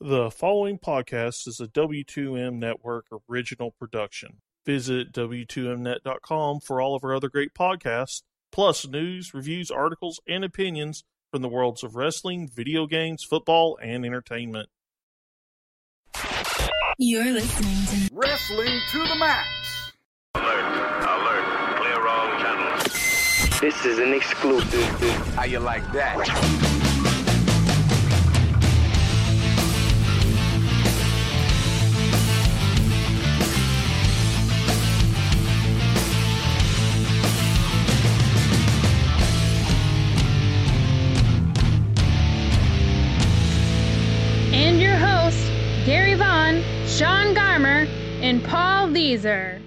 The following podcast is a W2M Network original production. Visit W2Mnet.com for all of our other great podcasts, plus news, reviews, articles, and opinions from the worlds of wrestling, video games, football, and entertainment. You're listening to Wrestling to the Max. Alert, alert, clear all channels. This is an exclusive. How you like that? Sean Garmer, and Paul Vieser.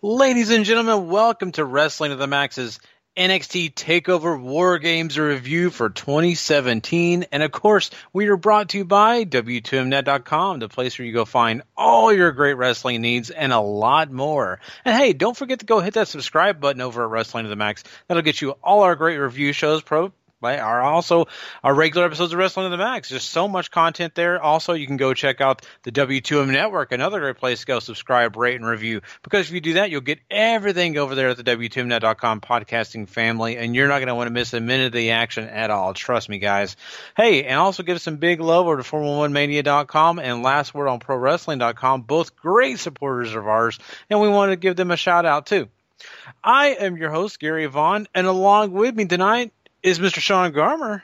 Ladies and gentlemen, welcome to Wrestling to the Max's NXT Takeover War Games review for 2017. And of course, we are brought to you by W2Mnet.com, the place where you go find all your great wrestling needs and a lot more. And hey, don't forget to go hit that subscribe button over at Wrestling to the Max. That'll get you all our great review shows, pro by are also our regular episodes of Wrestling to the Max. There's so much content there. Also, you can go check out the W2M Network, another great place to go subscribe, rate, and review. Because if you do that, you'll get everything over there at the W2Mnet.com podcasting family, and you're not going to want to miss a minute of the action at all. Trust me, guys. Hey, and also give us some big love over to Formula1Mania.com and Last Word on Pro Wrestling.com, both great supporters of ours, and we want to give them a shout out too. I am your host, Gary Vaughan, and along with me tonight is Mr. Sean Garmer.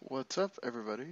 What's up, everybody?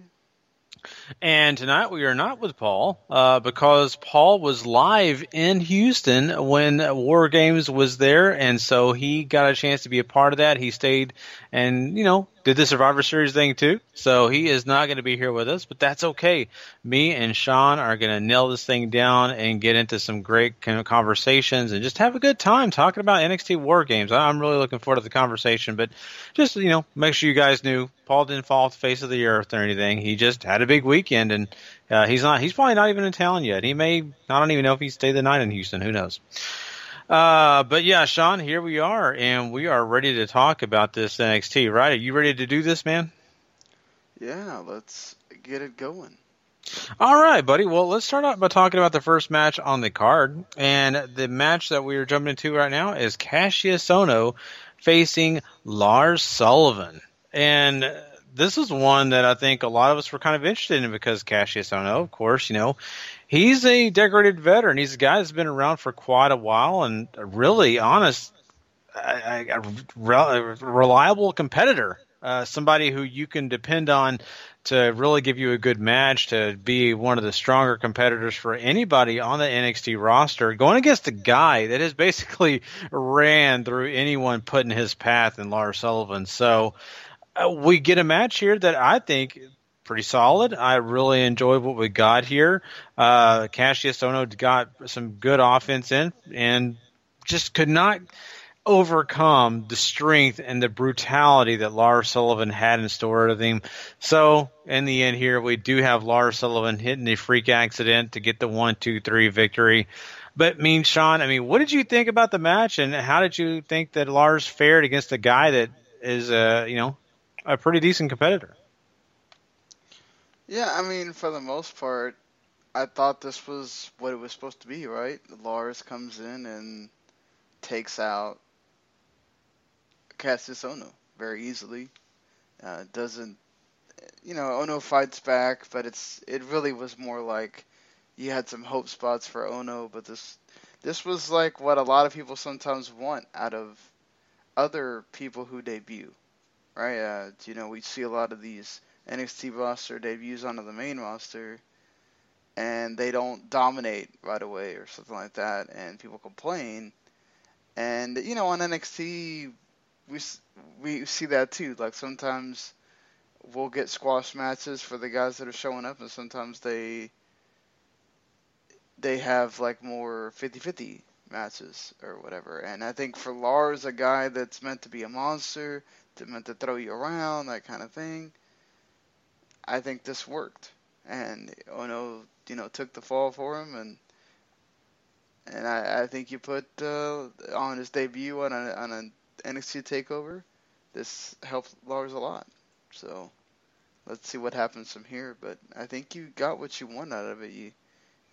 And tonight we are not with Paul uh, because Paul was live in Houston when War Games was there, and so he got a chance to be a part of that. He stayed and you know did the Survivor Series thing too. So he is not going to be here with us, but that's okay. Me and Sean are going to nail this thing down and get into some great conversations and just have a good time talking about NXT War Games. I'm really looking forward to the conversation, but just you know make sure you guys knew Paul didn't fall off the face of the earth or anything. He just had a big weekend and uh, he's not. He's probably not even in town yet. He may. I don't even know if he stayed the night in Houston. Who knows? Uh, but yeah, Sean, here we are, and we are ready to talk about this NXT. Right? Are you ready to do this, man? Yeah, let's get it going. All right, buddy. Well, let's start out by talking about the first match on the card, and the match that we are jumping into right now is Cassius Ohno facing Lars Sullivan, and this is one that I think a lot of us were kind of interested in because Cassius Ohno, of course, you know, he's a decorated veteran. He's a guy that's been around for quite a while and really honest, a, a, a reliable competitor. Uh, somebody who you can depend on to really give you a good match, to be one of the stronger competitors for anybody on the NXT roster, going against a guy that has basically ran through anyone put in his path in Lars Sullivan. So uh, we get a match here that I think pretty solid. I really enjoyed what we got here. Uh, Cassius Ohno got some good offense in and just could not overcome the strength and the brutality that Lars Sullivan had in store with him. So in the end here, we do have Lars Sullivan hitting the freak accident to get the one, two, three victory. But mean, Sean, I mean, what did you think about the match, and how did you think that Lars fared against a guy that is, uh, you know, a pretty decent competitor? Yeah, I mean, for the most part, I thought this was what it was supposed to be, right? Lars comes in and takes out Cassius Ohno very easily. Uh, doesn't, you know, Ohno fights back, but it's it really was more like you had some hope spots for Ohno, but this this was like what a lot of people sometimes want out of other people who debut, right? Uh, you know, we see a lot of these NXT roster debuts onto the main roster, and they don't dominate right away or something like that, and people complain. And you know, on NXT, we we see that too. Like sometimes we'll get squash matches for the guys that are showing up, and sometimes they they have like more 50-50 matches or whatever. And I think for Lars, a guy that's meant to be a monster, that meant to throw you around, that kind of thing, I think this worked. And Ohno, you know, took the fall for him, and and I, I think you put uh, on his debut on a on an NXT takeover, this helped Lars a lot. So let's see what happens from here. But I think you got what you want out of it. You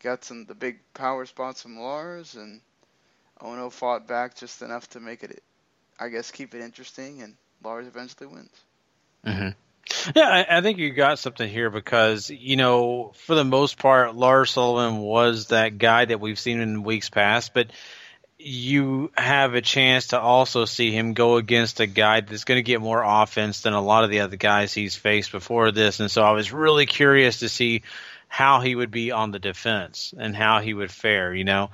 got some the big power spots from Lars, and Ohno fought back just enough to make it, I guess, keep it interesting, and Lars eventually wins. hmm Yeah, I, I think you got something here because you know, for the most part, Lars Sullivan was that guy that we've seen in weeks past, but you have a chance to also see him go against a guy that's going to get more offense than a lot of the other guys he's faced before this, and so I was really curious to see how he would be on the defense and how he would fare. You know,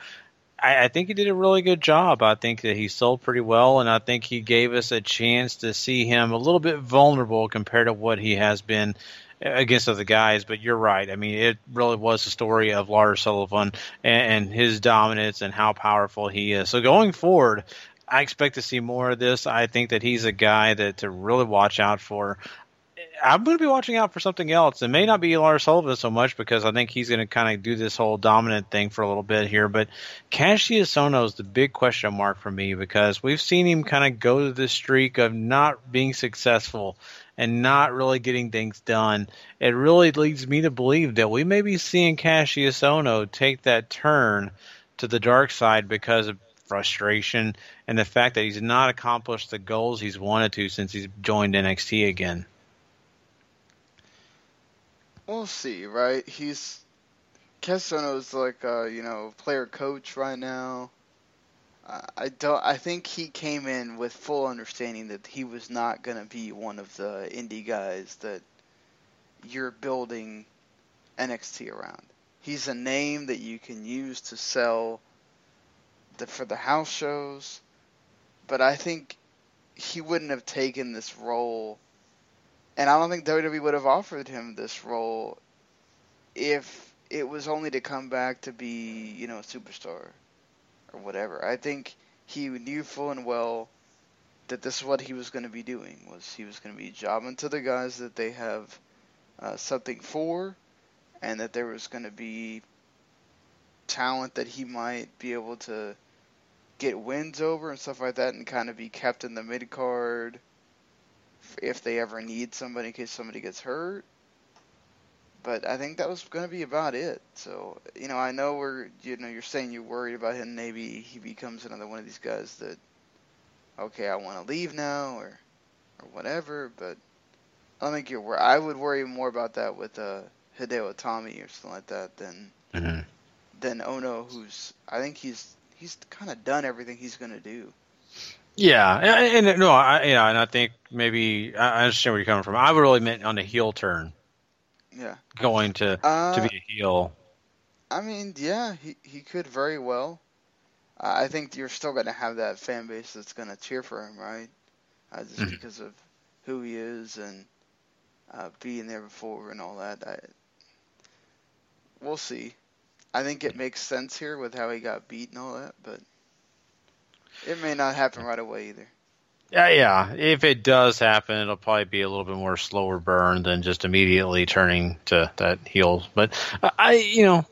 I, I think he did a really good job. I think that he sold pretty well, and I think he gave us a chance to see him a little bit vulnerable compared to what he has been against other guys. But you're right. I mean, it really was a story of Lars Sullivan and, and his dominance and how powerful he is. So going forward. I expect to see more of this. I think that he's a guy that to really watch out for. I'm going to be watching out for something else. It may not be Lars Sullivan so much because I think he's going to kind of do this whole dominant thing for a little bit here. But Cassius Ohno is the big question mark for me because we've seen him kind of go to this streak of not being successful and not really getting things done. It really leads me to believe that we may be seeing Cassius Ohno take that turn to the dark side because of frustration and the fact that he's not accomplished the goals he's wanted to since he's joined NXT again. We'll see, right? He's Cassius Ohno's like a you know player coach right now. I don't. I think he came in with full understanding that he was not going to be one of the indie guys that you're building NXT around. He's a name that you can use to sell the, for the house shows, but I think he wouldn't have taken this role and I don't think WWE would have offered him this role if it was only to come back to be, you know, a superstar or whatever. I think he knew full and well that this is what he was going to be doing. Was he was going to be jobbing to the guys that they have uh, something for, and that there was going to be talent that he might be able to get wins over and stuff like that, and kind of be kept in the mid card if they ever need somebody in case somebody gets hurt. But I think that was going to be about it. So you know, I know we're you know you're saying you're worried about him. Maybe he becomes another one of these guys that okay, I want to leave now or or whatever. But I think you're. wor- I would worry more about that with uh, Hideo Itami or something like that than Mm-hmm. than Ohno, who's I think he's he's kind of done everything he's going to do. Yeah, and, and no, I, you know, and I think maybe I understand where you're coming from. I would really meant on the heel turn, Yeah. going to Uh, to be a heel. I mean, yeah, he he could very well. Uh, I think you're still going to have that fan base that's going to cheer for him, right? Uh, just Mhm. because of who he is and uh, being there before and all that. I, we'll see. I think it makes sense here with how he got beat and all that, but it may not happen right away either. Yeah, yeah. If it does happen, it'll probably be a little bit more slower burn than just immediately turning to that heel. But I, you know,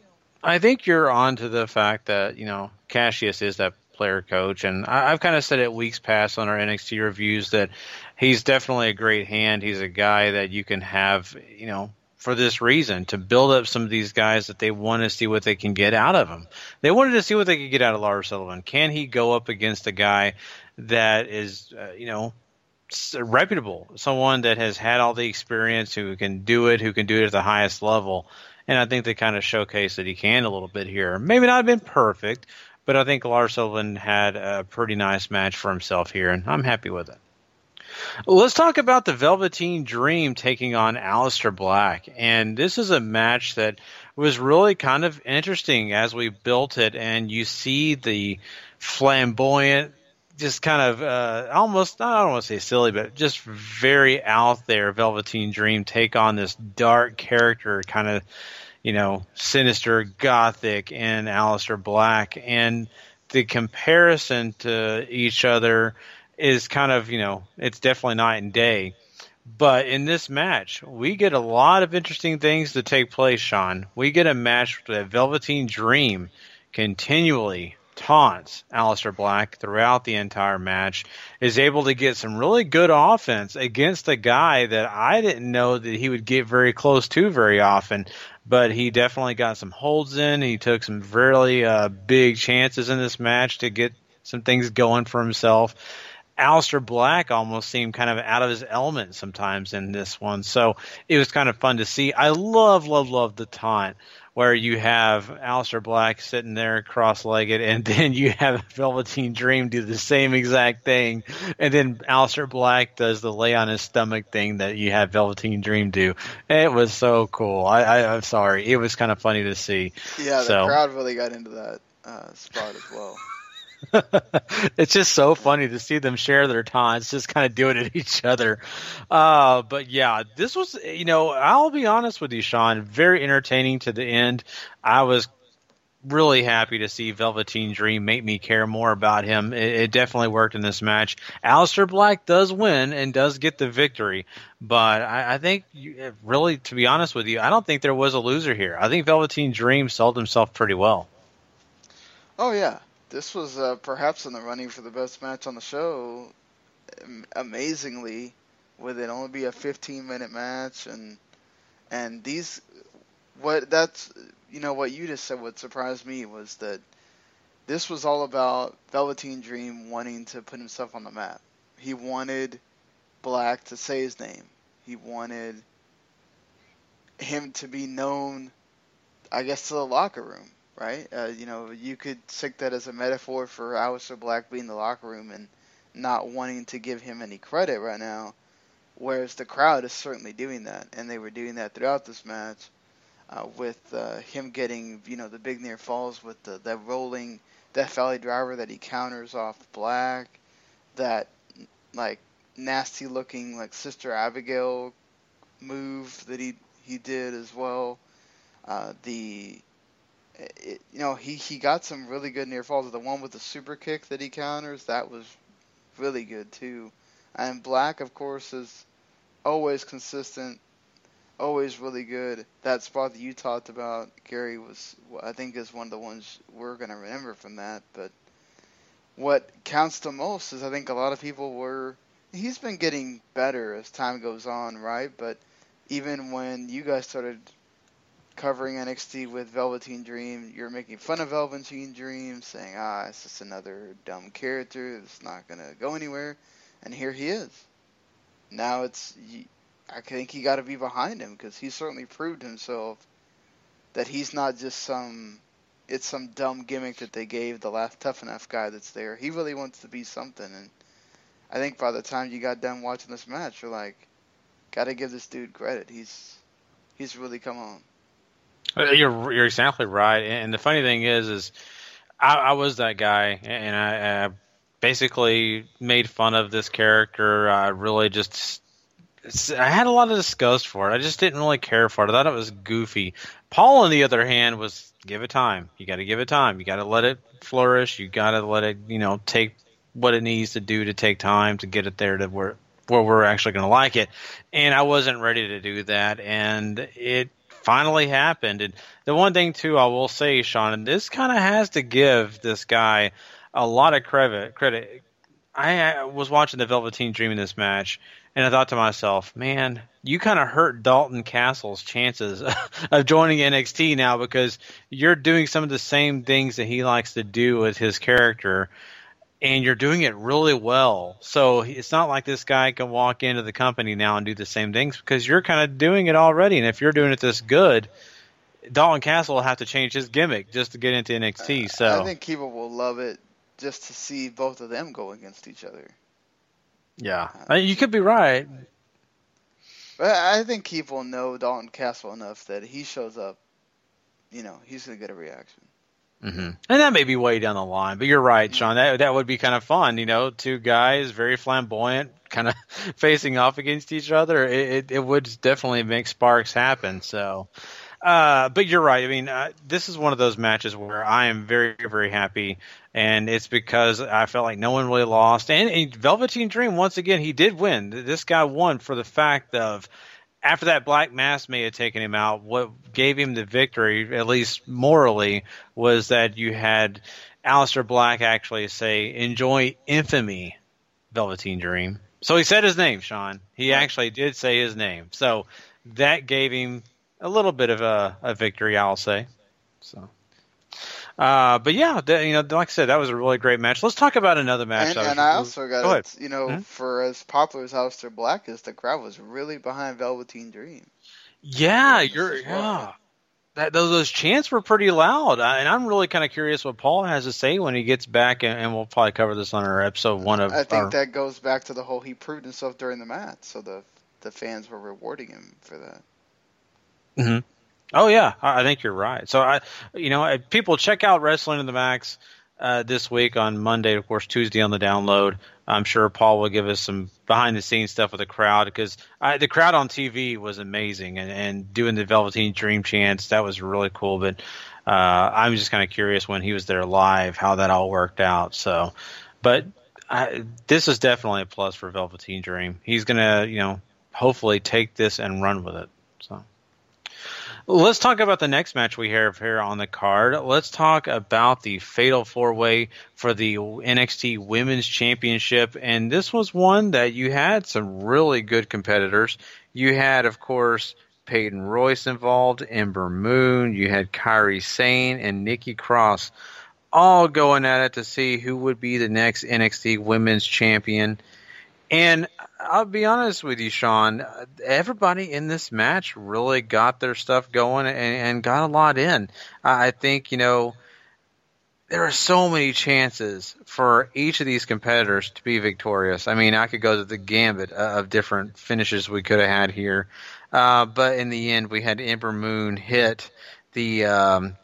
I think you're on to the fact that you know Cassius is that player coach, and I, I've kind of said it weeks past on our NXT reviews that he's definitely a great hand. He's a guy that you can have, you know, for this reason to build up some of these guys that they want to see what they can get out of them. They wanted to see what they could get out of Lars Sullivan. Can he go up against a guy that is, uh, you know, reputable, someone that has had all the experience, who can do it, who can do it at the highest level? And I think they kind of showcase that he can a little bit here. Maybe not been perfect, but I think Lars Sullivan had a pretty nice match for himself here, and I'm happy with it. Let's talk about the Velveteen Dream taking on Aleister Black. And this is a match that was really kind of interesting as we built it. And you see the flamboyant, just kind of uh, almost, I don't want to say silly, but just very out there Velveteen Dream take on this dark character, kind of, you know, sinister, gothic, and Aleister Black. And the comparison to each other is kind of you know it's definitely night and day. But in this match, we get a lot of interesting things to take place, Sean. We get a match with Velveteen Dream continually taunts Aleister Black throughout the entire match, is able to get some really good offense against a guy that I didn't know that he would get very close to very often. But he definitely got some holds in. He took some really uh, big chances in this match to get some things going for himself. Aleister Black almost seemed kind of out of his element sometimes in this one. So it was kind of fun to see. I love, love, love the taunt where you have Aleister Black sitting there cross-legged, and then you have Velveteen Dream do the same exact thing, and then Aleister Black does the lay on his stomach thing that you have Velveteen Dream do. It was so cool. I, I I'm sorry, it was kind of funny to see. Yeah, the So- crowd really got into that uh, spot as well. It's just so funny to see them share their taunts, just kind of doing it at each other. Uh, but yeah, this was, you know, I'll be honest with you, Sean, very entertaining to the end. I was really happy to see Velveteen Dream make me care more about him. It, it definitely worked in this match. Aleister Black does win and does get the victory, but I, I think, you, really, to be honest with you, I don't think there was a loser here. I think Velveteen Dream sold himself pretty well. Oh yeah, this was uh, perhaps in the running for the best match on the show. Amazingly, with it only be a 15 minute match, and and these, what that's you know what you just said. What surprised me was that this was all about Velveteen Dream wanting to put himself on the map. He wanted Black to say his name. He wanted him to be known, I guess, to the locker room right? Uh, you know, you could take that as a metaphor for Aleister Black being in the locker room and not wanting to give him any credit right now, whereas the crowd is certainly doing that, and they were doing that throughout this match, uh, with uh, him getting you know the big near falls with the rolling Death Valley driver that he counters off Black, that like nasty looking like Sister Abigail move that he he did as well. Uh, the you know, he, he got some really good near falls. The one with the super kick that he counters, that was really good too. And Black, of course, is always consistent, always really good. That spot that you talked about, Gary, was I think is one of the ones we're gonna remember from that. But what counts the most is I think a lot of people were. He's been getting better as time goes on, right? But even when you guys started covering NXT with Velveteen Dream, you're making fun of Velveteen Dream, saying, ah, it's just another dumb character that's not going to go anywhere. And here he is. Now it's, I think you got to be behind him because he certainly proved himself that he's not just some, it's some dumb gimmick that they gave the last tough enough guy that's there. He really wants to be something. And I think by the time you got done watching this match, you're like, got to give this dude credit. He's, he's really come on. Uh, You're you're exactly right. And the funny thing is, is I, I was that guy, and I, I basically made fun of this character. I really just I had a lot of disgust for it. I just didn't really care for it. I thought it was goofy. Paul, on the other hand, was give it time. You got to give it time. You got to let it flourish. You got to let it, you know, take what it needs to do to take time to get it there to where where we're actually going to like it. And I wasn't ready to do that, and it finally happened. And the one thing too, I will say, Sean, and this kind of has to give this guy a lot of credit. Credit. I was watching the Velveteen Dream in this match, and I thought to myself, man, you kind of hurt Dalton Castle's chances of joining NXT now because you're doing some of the same things that he likes to do with his character, and you're doing it really well. So it's not like this guy can walk into the company now and do the same things because you're kind of doing it already. And if you're doing it this good, Dalton Castle will have to change his gimmick just to get into NXT. So I think people will love it just to see both of them go against each other. yeah, Uh, you could be right. But I think people know Dalton Castle enough that he shows up, you know, he's gonna get a reaction. Hmm And that may be way down the line, but you're right, Sean. That that would be kind of fun, you know, two guys very flamboyant, kind of facing off against each other. It, it it would definitely make sparks happen. So, Uh, but you're right. I mean, uh, this is one of those matches where I am very, very happy, and it's because I felt like no one really lost. And, and Velveteen Dream, once again, he did win. This guy won for the fact of after that black mass may have taken him out, what gave him the victory, at least morally, was that you had Aleister Black actually say, "Enjoy infamy, Velveteen Dream." So he said his name, Sean. He actually did say his name. So that gave him a little bit of a, a victory, I'll say. So, uh, but yeah, that, you know, like I said, that was a really great match. Let's talk about another match. And, that and I also got Go it. You know, Mhm. for as popular as Aleister Black is, the crowd was really behind Velveteen Dream. Yeah, you're why. yeah. That those, those chants were pretty loud, uh, and I'm really kind of curious what Paul has to say when he gets back, and, and we'll probably cover this on our episode one of. I think our- that goes back to the whole he proved himself during the match, so the the fans were rewarding him for that. hmm Oh yeah, I think you're right. So I, you know, people check out Wrestling in the Max uh, this week on Monday, of course Tuesday on the download. I'm sure Paul will give us some behind the scenes stuff with the crowd because the crowd on TV was amazing and, and doing the Velveteen Dream chants that was really cool. But uh, I'm just kind of curious when he was there live how that all worked out. So, but I, this is definitely a plus for Velveteen Dream. He's gonna, you know, hopefully take this and run with it. So. Let's talk about the next match we have here on the card. Let's talk about the Fatal Four Way for the NXT Women's Championship. And this was one that you had some really good competitors. You had, of course, Peyton Royce involved, Ember Moon, you had Kairi Sane, and Nikki Cross all going at it to see who would be the next NXT Women's Champion. And I'll be honest with you, Sean. Everybody in this match really got their stuff going and, and got a lot in. I think you know there are so many chances for each of these competitors to be victorious. I mean, I could go to the gambit of different finishes we could have had here, uh, but in the end, we had Ember Moon hit the. Um,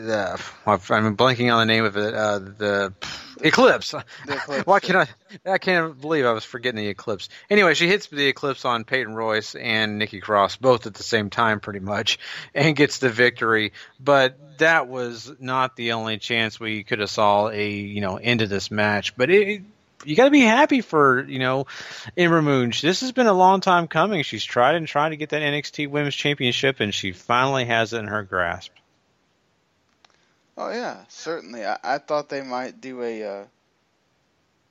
the, I'm blanking on the name of it. Uh, the Eclipse. The Eclipse, Why can I? I can't believe I was forgetting the Eclipse. Anyway, she hits the Eclipse on Peyton Royce and Nikki Cross both at the same time, pretty much, and gets the victory. But that was not the only chance we could have saw a you know end of this match. But it. You got to be happy for you know Ember Moon. This has been a long time coming. She's tried and tried to get that NXT Women's Championship, and she finally has it in her grasp. Oh yeah, certainly. I, I thought they might do a uh,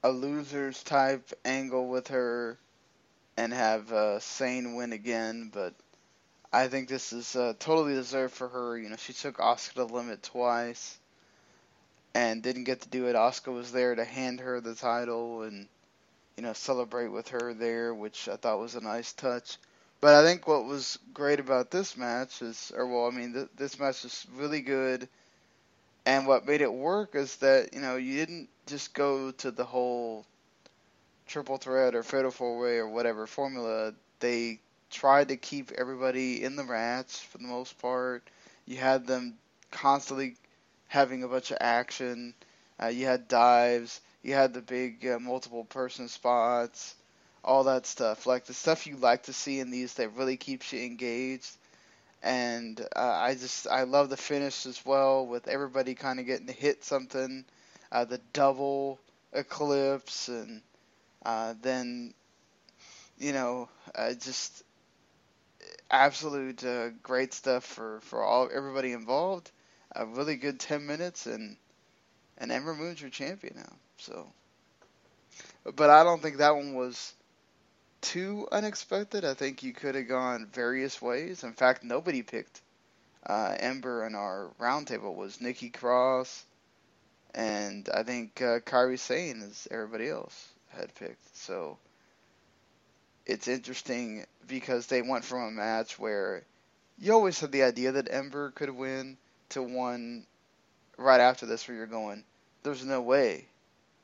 a losers type angle with her and have uh, Sane win again, but I think this is uh, totally deserved for her. You know, she took Asuka to the limit twice and didn't get to do it. Asuka was there to hand her the title and you know celebrate with her there, which I thought was a nice touch. But I think what was great about this match is, or well, I mean, th- this match is really good. And what made it work is that you know you didn't just go to the whole triple threat or fatal four way or whatever formula. They tried to keep everybody in the match for the most part. You had them constantly having a bunch of action. Uh, you had dives. You had the big uh, multiple person spots. All that stuff, like the stuff you like to see in these, that really keeps you engaged and uh, I just I love the finish as well with everybody kind of getting to hit something, uh, the double eclipse, and uh, then you know uh, just absolute uh, great stuff for for all everybody involved. A really good ten minutes, and and Ember Moon's your champion now. So, but I don't think that one was too unexpected. I think you could have gone various ways. In fact, nobody picked uh, Ember in our roundtable was Nikki Cross, and I think uh, Kairi Sane as everybody else had picked. So it's interesting because they went from a match where you always had the idea that Ember could win to one right after this where you're going, there's no way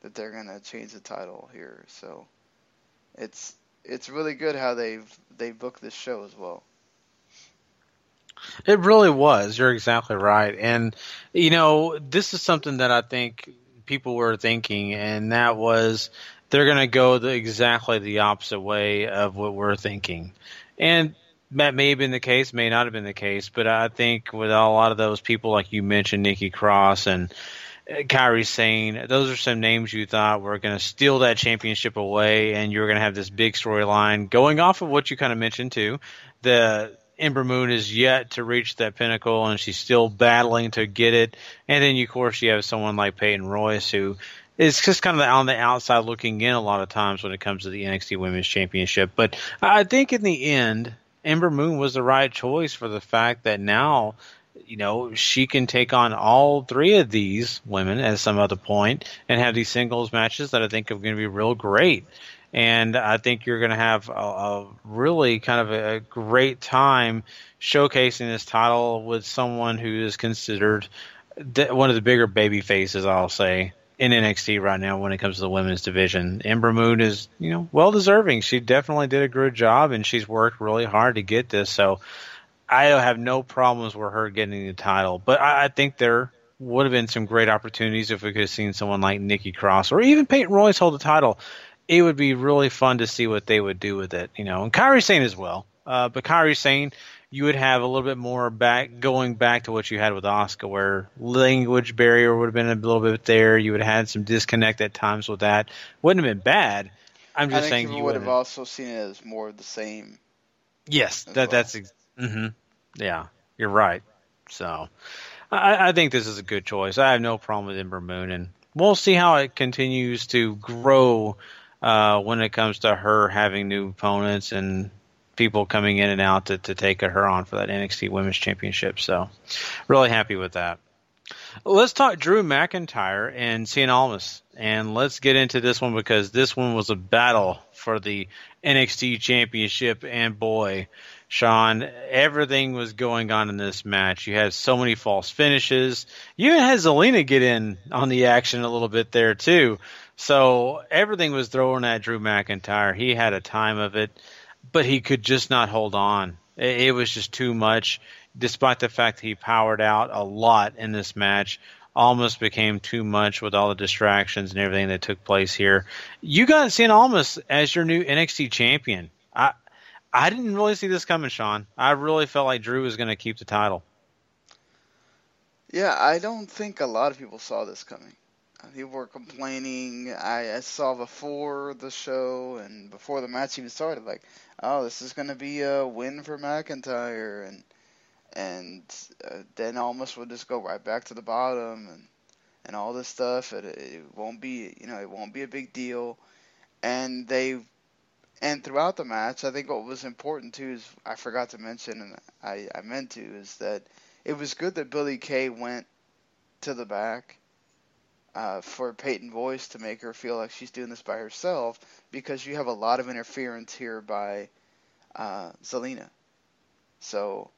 that they're gonna change the title here. So it's it's really good how they've they booked this show as well. It really was. You're exactly right. And, you know, this is something that I think people were thinking, and that was they're going to go the, exactly the opposite way of what we're thinking. And that may have been the case, may not have been the case, but I think with a lot of those people, like you mentioned, Nikki Cross and Kairi Sane, those are some names you thought were going to steal that championship away, and you were going to have this big storyline going off of what you kind of mentioned too. The Ember Moon is yet to reach that pinnacle, and she's still battling to get it. And then, of course, you have someone like Peyton Royce who is just kind of on the outside looking in a lot of times when it comes to the NXT Women's Championship. But I think in the end, Ember Moon was the right choice for the fact that now, you know, she can take on all three of these women at some other point and have these singles matches that I think are going to be real great. And I think you're going to have a, a really kind of a great time showcasing this title with someone who is considered one of the bigger baby faces, I'll say, in NXT right now when it comes to the women's division. Ember Moon is, you know, well deserving. She definitely did a good job and she's worked really hard to get this. So I have no problems with her getting the title. But I, I think there would have been some great opportunities if we could have seen someone like Nikki Cross or even Peyton Royce hold the title. It would be really fun to see what they would do with it, you know. And Kairi Sane as well. Uh, but Kairi Sane, you would have a little bit more back going back to what you had with Asuka, where language barrier would have been a little bit there. You would have had some disconnect at times with that. Wouldn't have been bad. I'm just I think saying you would have also seen it as more of the same. Yes, that well. that's ex- hmm yeah, you're right. So I, I think this is a good choice. I have no problem with Ember Moon, and we'll see how it continues to grow uh, when it comes to her having new opponents and people coming in and out to, to take her on for that NXT Women's Championship. So, really happy with that. Let's talk Drew McIntyre and Cien Almas, and let's get into this one because this one was a battle for the NXT Championship, and boy, Sean, everything was going on in this match. You had so many false finishes. You even had Zelina get in on the action a little bit there too. So everything was thrown at Drew McIntyre. He had a time of it but he could just not hold on. It, it was just too much, despite the fact that he powered out a lot in this match. Almost became too much with all the distractions and everything that took place here. You got Cien Almas as your new NXT champion. I I didn't really see this coming, Sean. I really felt like Drew was going to keep the title. Yeah, I don't think a lot of people saw this coming. Uh, People were complaining. I, I saw before the show and before the match even started, like, oh, this is going to be a win for McIntyre, and and uh, then Almas would just go right back to the bottom and and all this stuff. It, it won't be, you know, it won't be a big deal. And they and throughout the match, I think what was important too is I forgot to mention, and I I meant to, is that it was good that Billy Kay went to the back uh, for Peyton Royce to make her feel like she's doing this by herself because you have a lot of interference here by uh, Zelina. So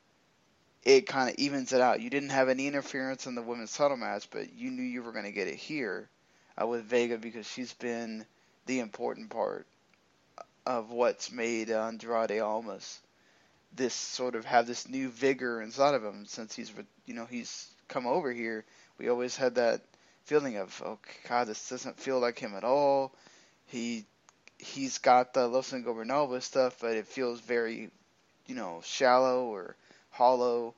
it kind of evens it out. You didn't have any interference in the women's title match, but you knew you were going to get it here uh, with Vega because she's been the important part of what's made Andrade Almas this sort of have this new vigor inside of him since he's you know he's come over here. We always had that feeling of oh god this doesn't feel like him at all. He he's got the Los Ingobernables stuff, but it feels very you know shallow or hollow,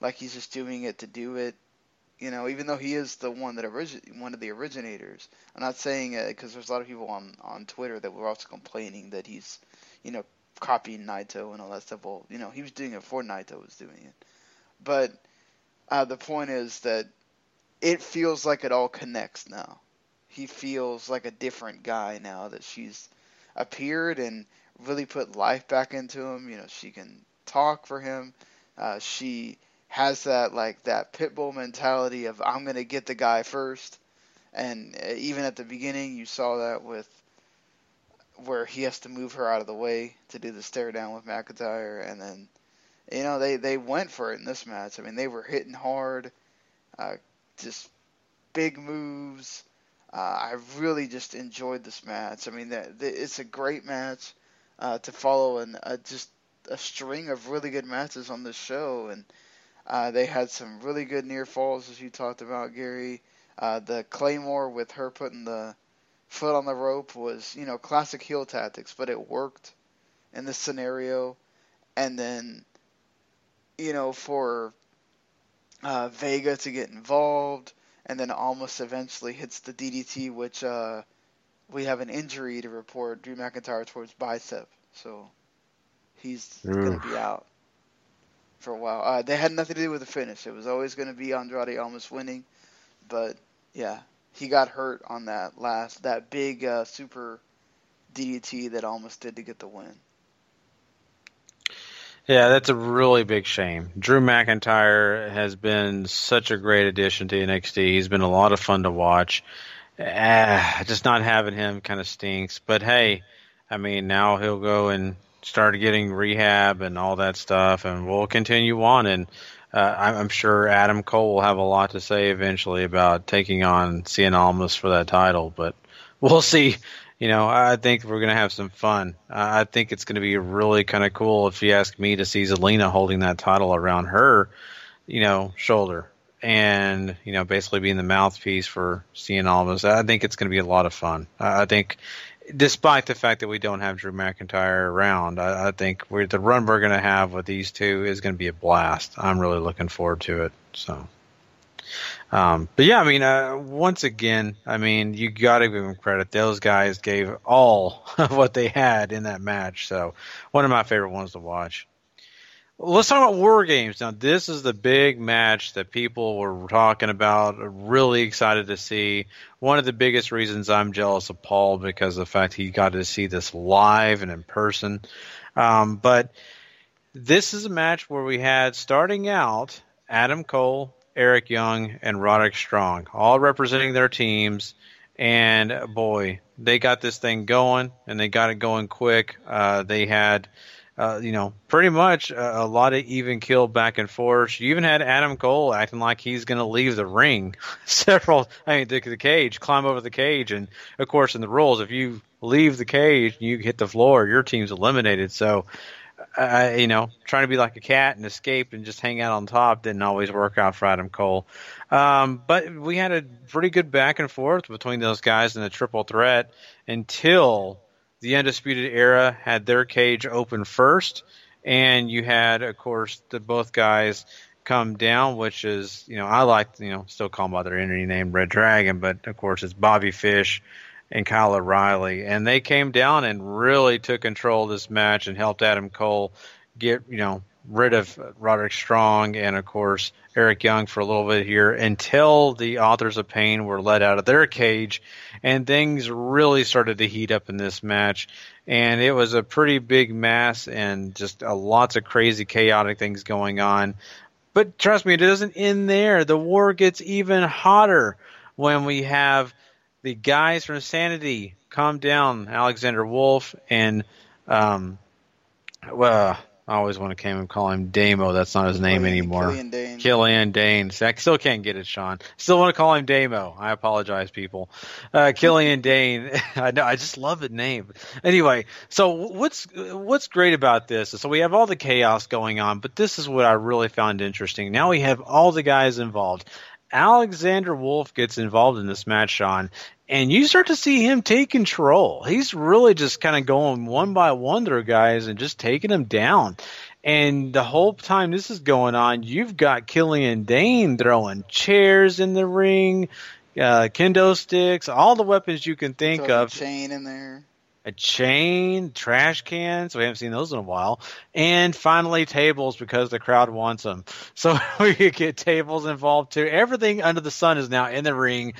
like he's just doing it to do it. You know, even though he is the one that origin one of the originators. I'm not saying it because there's a lot of people on on Twitter that were also complaining that he's you know copying Naito and all that stuff. Well, you know, he was doing it before Naito was doing it. But uh, the point is that it feels like it all connects now. He feels like a different guy now that she's appeared and really put life back into him. You know, she can talk for him. Uh, she has that like that pit bull mentality of I'm gonna get the guy first. And uh, even at the beginning, you saw that with where he has to move her out of the way to do the stare down with McIntyre, and then you know they they went for it in this match. I mean, they were hitting hard, uh, just big moves. Uh, I really just enjoyed this match. I mean, the, the, it's a great match uh, to follow, and just a string of really good matches on this show. And uh, they had some really good near falls, as you talked about, Gary. Uh, the Claymore with her putting the foot on the rope was, you know, classic heel tactics, but it worked in this scenario. and then you know for uh, Vega to get involved, and then Almas eventually hits the DDT, which uh, we have an injury to report. Drew McIntyre towards bicep, so he's going to be out for a while. Uh, they had nothing to do with the finish. It was always going to be Andrade Almas winning, but yeah, he got hurt on that last that big uh, super DDT that Almas did to get the win. Yeah, that's a really big shame. Drew McIntyre has been such a great addition to NXT. He's been a lot of fun to watch. Uh, just not having him kind of stinks. But hey, I mean, now he'll go and start getting rehab and all that stuff, and we'll continue on. And uh, I'm sure Adam Cole will have a lot to say eventually about taking on Cien Almas for that title. But we'll see you know, I think we're going to have some fun. I think it's going to be really kind of cool if you ask me to see Zelina holding that title around her, you know, shoulder and, you know, basically being the mouthpiece for Cien Almas. I think it's going to be a lot of fun. I think despite the fact that we don't have Drew McIntyre around, I, I think the run we're going to have with these two is going to be a blast. I'm really looking forward to it. So. Um, but yeah, I mean, uh, once again, I mean, you got to give them credit. Those guys gave all of what they had in that match. So, one of my favorite ones to watch. Let's talk about War Games. Now, this is the big match that people were talking about, really excited to see. One of the biggest reasons I'm jealous of Paul because of the fact he got to see this live and in person. Um, but this is a match where we had starting out Adam Cole Eric Young, and Roderick Strong, all representing their teams. And boy, they got this thing going, and they got it going quick. Uh, they had, uh, you know, pretty much a, a, lot of even kill back and forth. You even had Adam Cole acting like he's going to leave the ring. Several, I mean, the, the cage, climb over the cage, and of course, in the rules, if you leave the cage, you hit the floor, your team's eliminated. So uh, you know, trying to be like a cat and escape and just hang out on top didn't always work out for Adam Cole. Um, but we had a pretty good back and forth between those guys in the triple threat until the Undisputed Era had their cage open first, and you had, of course, the both guys come down, which is, you know, I like, you know, still call them by their entity name Red Dragon, but of course it's Bobby Fish and Kyle O'Reilly, and they came down and really took control of this match and helped Adam Cole get you know rid of Roderick Strong and of course Eric Young for a little bit here until the authors of pain were let out of their cage and things really started to heat up in this match. And it was a pretty big mess and just lots of crazy chaotic things going on. But trust me it doesn't end there. The war gets even hotter when we have the guys from Sanity, calm down, Alexander Wolfe, and um, well, I always want to come and call him Damo. That's not his name Killian, anymore. Killian Dain. Killian Dain. I still can't get it, Sean. Still want to call him Damo. I apologize, people. Uh, Killian Dane. I know. I just love the name. Anyway, so what's what's great about this is so we have all the chaos going on, but this is what I really found interesting. Now we have all the guys involved. Alexander Wolfe gets involved in this match, Sean, and you start to see him take control. He's really just kind of going one by one through guys and just taking them down. And the whole time this is going on, you've got Killian Dain throwing chairs in the ring, uh, kendo sticks, all the weapons you can think Throw of. chain in there. A chain, trash cans. We haven't seen those in a while. And finally, tables because the crowd wants them. So we get tables involved too. Everything under the sun is now in the ring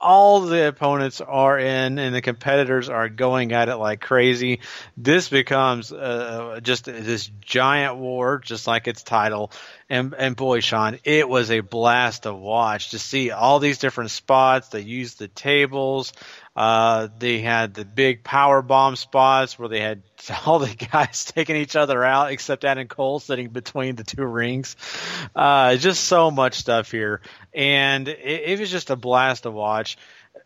all the opponents are in and the competitors are going at it like crazy. This becomes uh, just this giant war, just like its title. And, and boy, Sean, it was a blast to watch to see all these different spots. They used the tables. Uh, they had the big power bomb spots where they had all the guys taking each other out, except Adam Cole sitting between the two rings. Uh, just so much stuff here, and it, it was just a blast to watch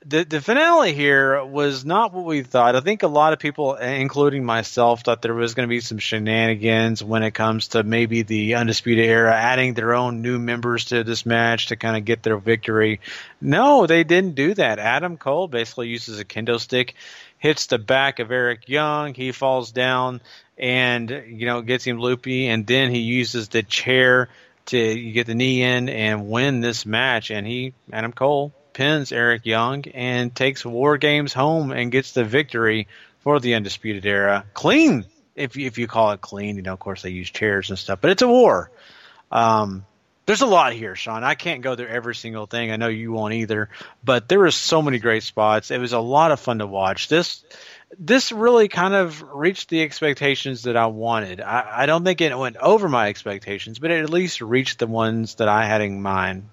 the the finale here was not what we thought. I think a lot of people, eh, including myself, thought there was going to be some shenanigans when it comes to maybe the undisputed era adding their own new members to this match to kind of get their victory. No, they didn't do that. Adam Cole basically uses a kendo stick, hits the back of Eric Young, he falls down, and you know gets him loopy, and then he uses the chair to get the knee in and win this match, and he Adam Cole pins Eric Young and takes War Games home and gets the victory for the Undisputed Era. Clean, if you, if you call it clean, you know, of course they use chairs and stuff, but it's a war. Um, there's a lot here, Sean. I can't go through every single thing. I know you won't either, but there was so many great spots. It was a lot of fun to watch. This this really kind of reached the expectations that I wanted. I, I don't think it went over my expectations, but it at least reached the ones that I had in mind.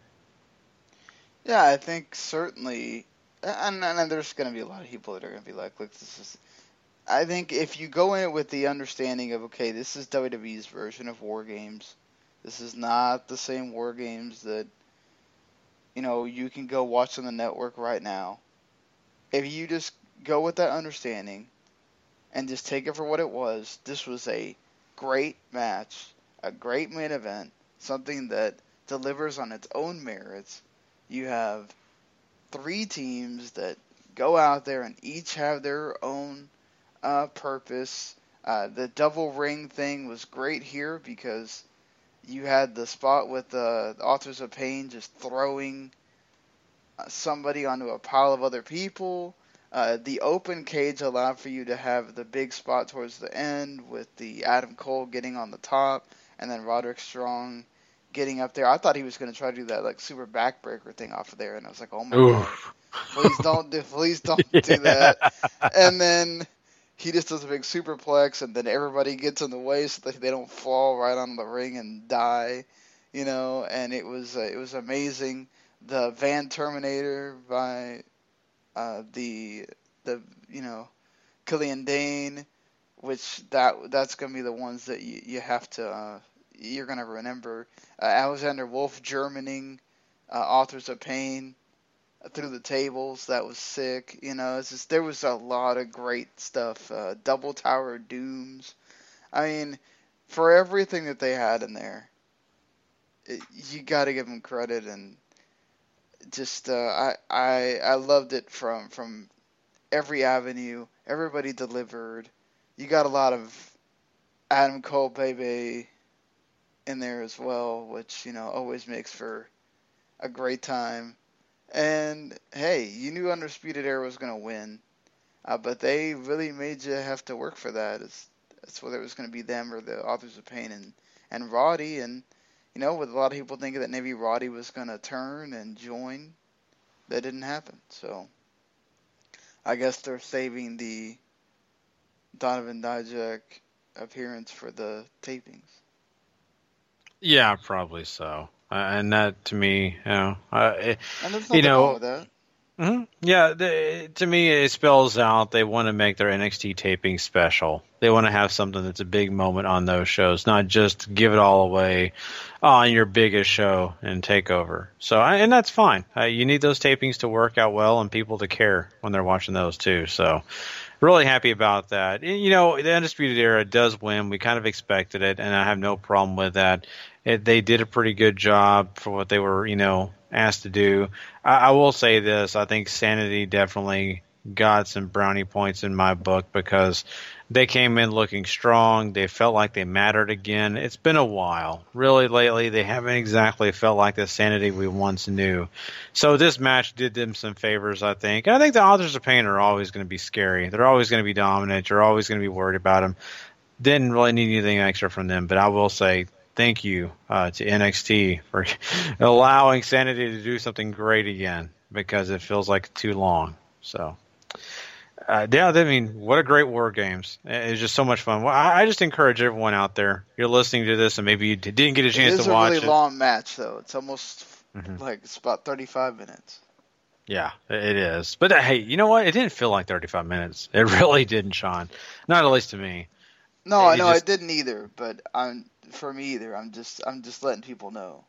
Yeah, I think certainly, and, and there's going to be a lot of people that are going to be like, "Look, this is." I think if you go in it with the understanding of, okay, this is WWE's version of War Games. This is not the same War Games that, you know, you can go watch on the network right now. If you just go with that understanding and just take it for what it was, this was a great match, a great main event, something that delivers on its own merits. You have three teams that go out there and each have their own uh, purpose. Uh, the double ring thing was great here because you had the spot with the, the Authors of Pain just throwing uh, somebody onto a pile of other people. Uh, the open cage allowed for you to have the big spot towards the end with the Adam Cole getting on the top and then Roderick Strong getting up there. I thought he was going to try to do that like super backbreaker thing off of there, and I was like, oh my Oof. god, please don't do, please don't do that. And then he just does a big superplex, and then everybody gets in the way so that they don't fall right on the ring and die, you know. And it was uh, it was amazing. The Van Terminator by uh, the the you know Killian Dain, which that that's gonna be the ones that you, you have to uh, you're gonna remember. Uh, Alexander Wolfe Germaning, uh, Authors of Pain, through the tables that was sick. You know, it's just there was a lot of great stuff. Uh, Double Tower Dooms. I mean, for everything that they had in there, it, you got to give them credit and just uh, I I I loved it from from every avenue. Everybody delivered. You got a lot of Adam Cole baby in there as well, which you know always makes for a great time. And hey, you knew Undisputed Era was gonna win, uh, but they really made you have to work for that. It's, it's whether it was gonna be them or the Authors of Pain and and Roddy and you know, with a lot of people thinking that maybe Roddy was going to turn and join, that didn't happen. So I guess they're saving the Donovan Dijak appearance for the tapings. Yeah, probably so. Uh, and that to me, you know, uh, it, you know, wrong with that. hmm Yeah, the, to me, it spells out they want to make their NXT taping special. They want to have something that's a big moment on those shows, not just give it all away on your biggest show and takeover. So, I, and that's fine. Uh, you need those tapings to work out well and people to care when they're watching those too. So, really happy about that. And, You know, the Undisputed Era does win. We kind of expected it, and I have no problem with that. It, they did a pretty good job for what they were, you know, asked to do. I, I will say this: I think Sanity definitely got some brownie points in my book because they came in looking strong. They felt like they mattered again. It's been a while. Really, lately, they haven't exactly felt like the sanity we once knew. So this match did them some favors, I think. And I think the authors of pain are always going to be scary. They're always going to be dominant. You're always going to be worried about them. Didn't really need anything extra from them, but I will say thank you uh, to NXT for allowing Sanity to do something great again because it feels like too long. So, uh, yeah, I mean, what a great War Games! It's just so much fun. Well, I, I just encourage everyone out there. You're listening to this, and maybe you didn't get a It chance is to a watch really it. long match, though. It's almost Mhm. like it's about 35 minutes. Yeah, it is. But uh, hey, you know what? It didn't feel like 35 minutes. It really didn't, Sean. Not at least to me. No, It I know just- I didn't either, but I'm for me either. I'm just I'm just letting people know.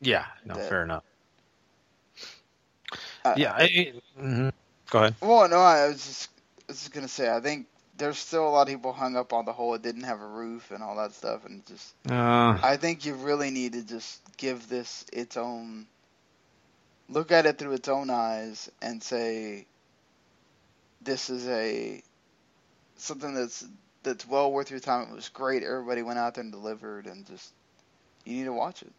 Yeah, no, That- fair enough. Uh, Yeah. It, mhm. Go ahead. Well, no, I was just I was just gonna say I think there's still a lot of people hung up on the whole it didn't have a roof and all that stuff, and just Uh, I think you really need to just give this its own look at it through its own eyes and say this is a something that's that's well worth your time. It was great. Everybody went out there and delivered, and just you need to watch it.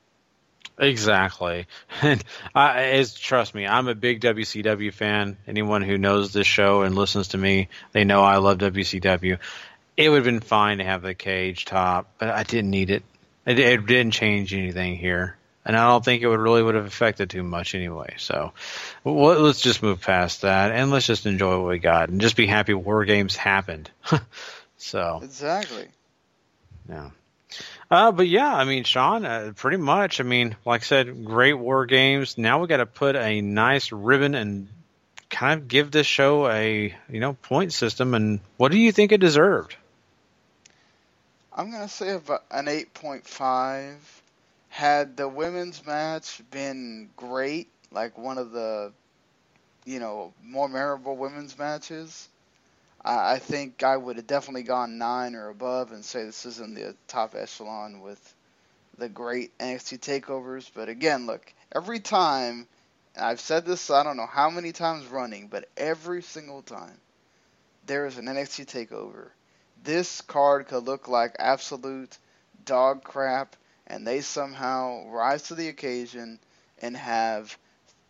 Exactly, and I, it's, trust me, I'm a big WCW fan. Anyone who knows this show and listens to me, they know I love WCW. It would have been fine to have the cage top, but I didn't need it. It, it didn't change anything here, and I don't think it would really would have affected too much anyway. So well, let's just move past that and let's just enjoy what we got and just be happy War Games happened. so Exactly. yeah. Uh, but yeah, I mean, Sean, uh, pretty much. I mean, like I said, great war games. Now we got to put a nice ribbon and kind of give this show a you know point system. And what do you think it deserved? I'm gonna say about an 8.5. Had the women's match been great, like one of the, you know, more memorable women's matches, I, think I would have definitely gone nine or above and say this is in the top echelon with the great NXT takeovers. But again, look, every time, I've said this I don't know how many times running, but every single time there is an NXT takeover, this card could look like absolute dog crap, and they somehow rise to the occasion and have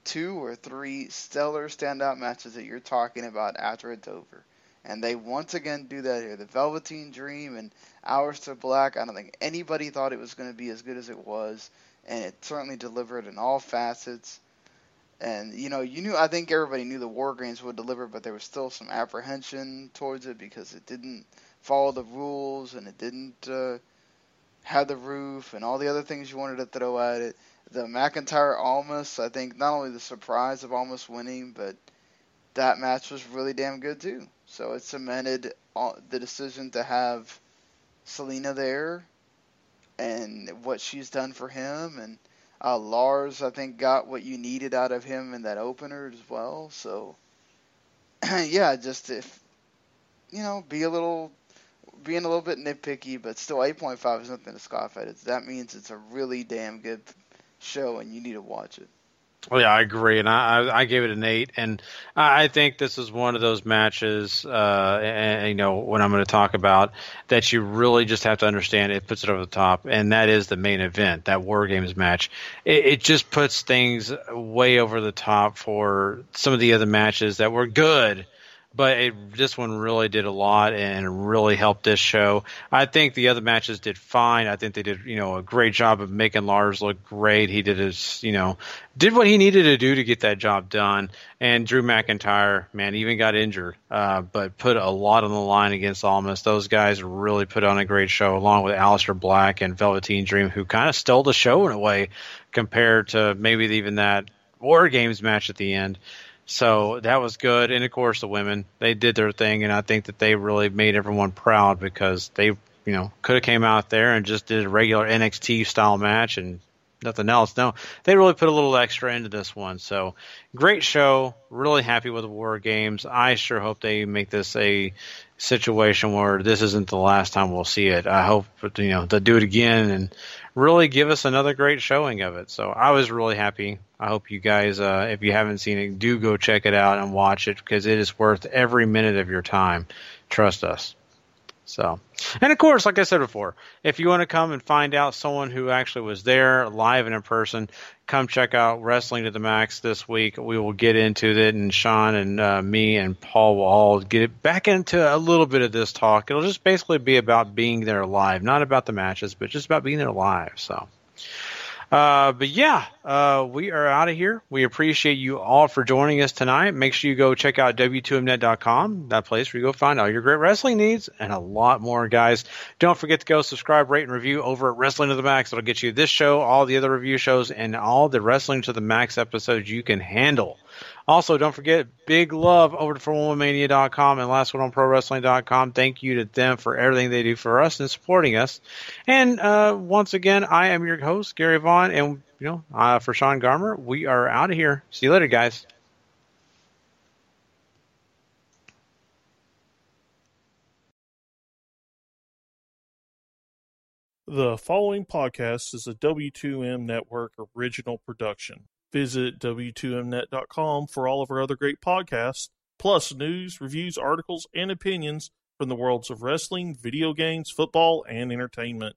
two or three stellar standout matches that you're talking about after it's over. And they once again do that here. The Velveteen Dream and Aleister Black, I don't think anybody thought it was going to be as good as it was, and it certainly delivered in all facets. And you know, you knew I think everybody knew the War Games would deliver, but there was still some apprehension towards it because it didn't follow the rules and it didn't uh, have the roof and all the other things you wanted to throw at it. The McIntyre Almas, I think not only the surprise of Almas winning, but that match was really damn good too. So it cemented all, the decision to have Zelina there and what she's done for him. And uh, Lars, I think, got what you needed out of him in that opener as well. So, yeah, just if, you know, be a little, being a little bit nitpicky, but still 8.5 is nothing to scoff at. It's, that means it's a really damn good show and you need to watch it. Well, yeah, I agree, and I, I, I gave it an eight, and I think this is one of those matches, uh, and, you know, what I'm going to talk about that, you really just have to understand it puts it over the top, and that is the main event, that War Games match. It, it just puts things way over the top for some of the other matches that were good, but it, this one really did a lot and really helped this show. I think the other matches did fine. I think they did, you know, a great job of making Lars look great. He did his, you know, did what he needed to do to get that job done. And Drew McIntyre, man, even got injured, uh, but put a lot on the line against Almas. Those guys really put on a great show, along with Aleister Black and Velveteen Dream, who kind of stole the show in a way compared to maybe even that War Games match at the end. So that was good. And of course, the women, they did their thing. And I think that they really made everyone proud because they, you know, could have came out there and just did a regular NXT style match and nothing else. No, they really put a little extra into this one. So great show. Really happy with the War Games. I sure hope they make this a situation where this isn't the last time we'll see it. I hope, you know, they'll do it again and really give us another great showing of it. So I was really happy. I hope you guys, uh, if you haven't seen it, do go check it out and watch it because it is worth every minute of your time. Trust us. So, and of course, like I said before, if you want to come and find out someone who actually was there live and in person, come check out Wrestling to the Max this week. We will get into it, and Sean and uh, me and Paul will all get back into a little bit of this talk. It'll just basically be about being there live, not about the matches, but just about being there live. So. Uh, but yeah, uh, we are out of here. We appreciate you all for joining us tonight. Make sure you go check out W2Mnet.com, that place where you go find all your great wrestling needs and a lot more, guys. Don't forget to go subscribe, rate, and review over at Wrestling to the Max. It'll get you this show, all the other review shows, and all the Wrestling to the Max episodes you can handle. Also, don't forget, big love over to ForWomanMania.com and Last Word on ProWrestling.com. Thank you to them for everything they do for us and supporting us. And uh, once again, I am your host, Gary Vaughan, and you know, uh, for Sean Garmer, we are out of here. See you later, guys. The following podcast is a W2M Network original production. Visit W2Mnet.com for all of our other great podcasts, plus news, reviews, articles, and opinions from the worlds of wrestling, video games, football, and entertainment.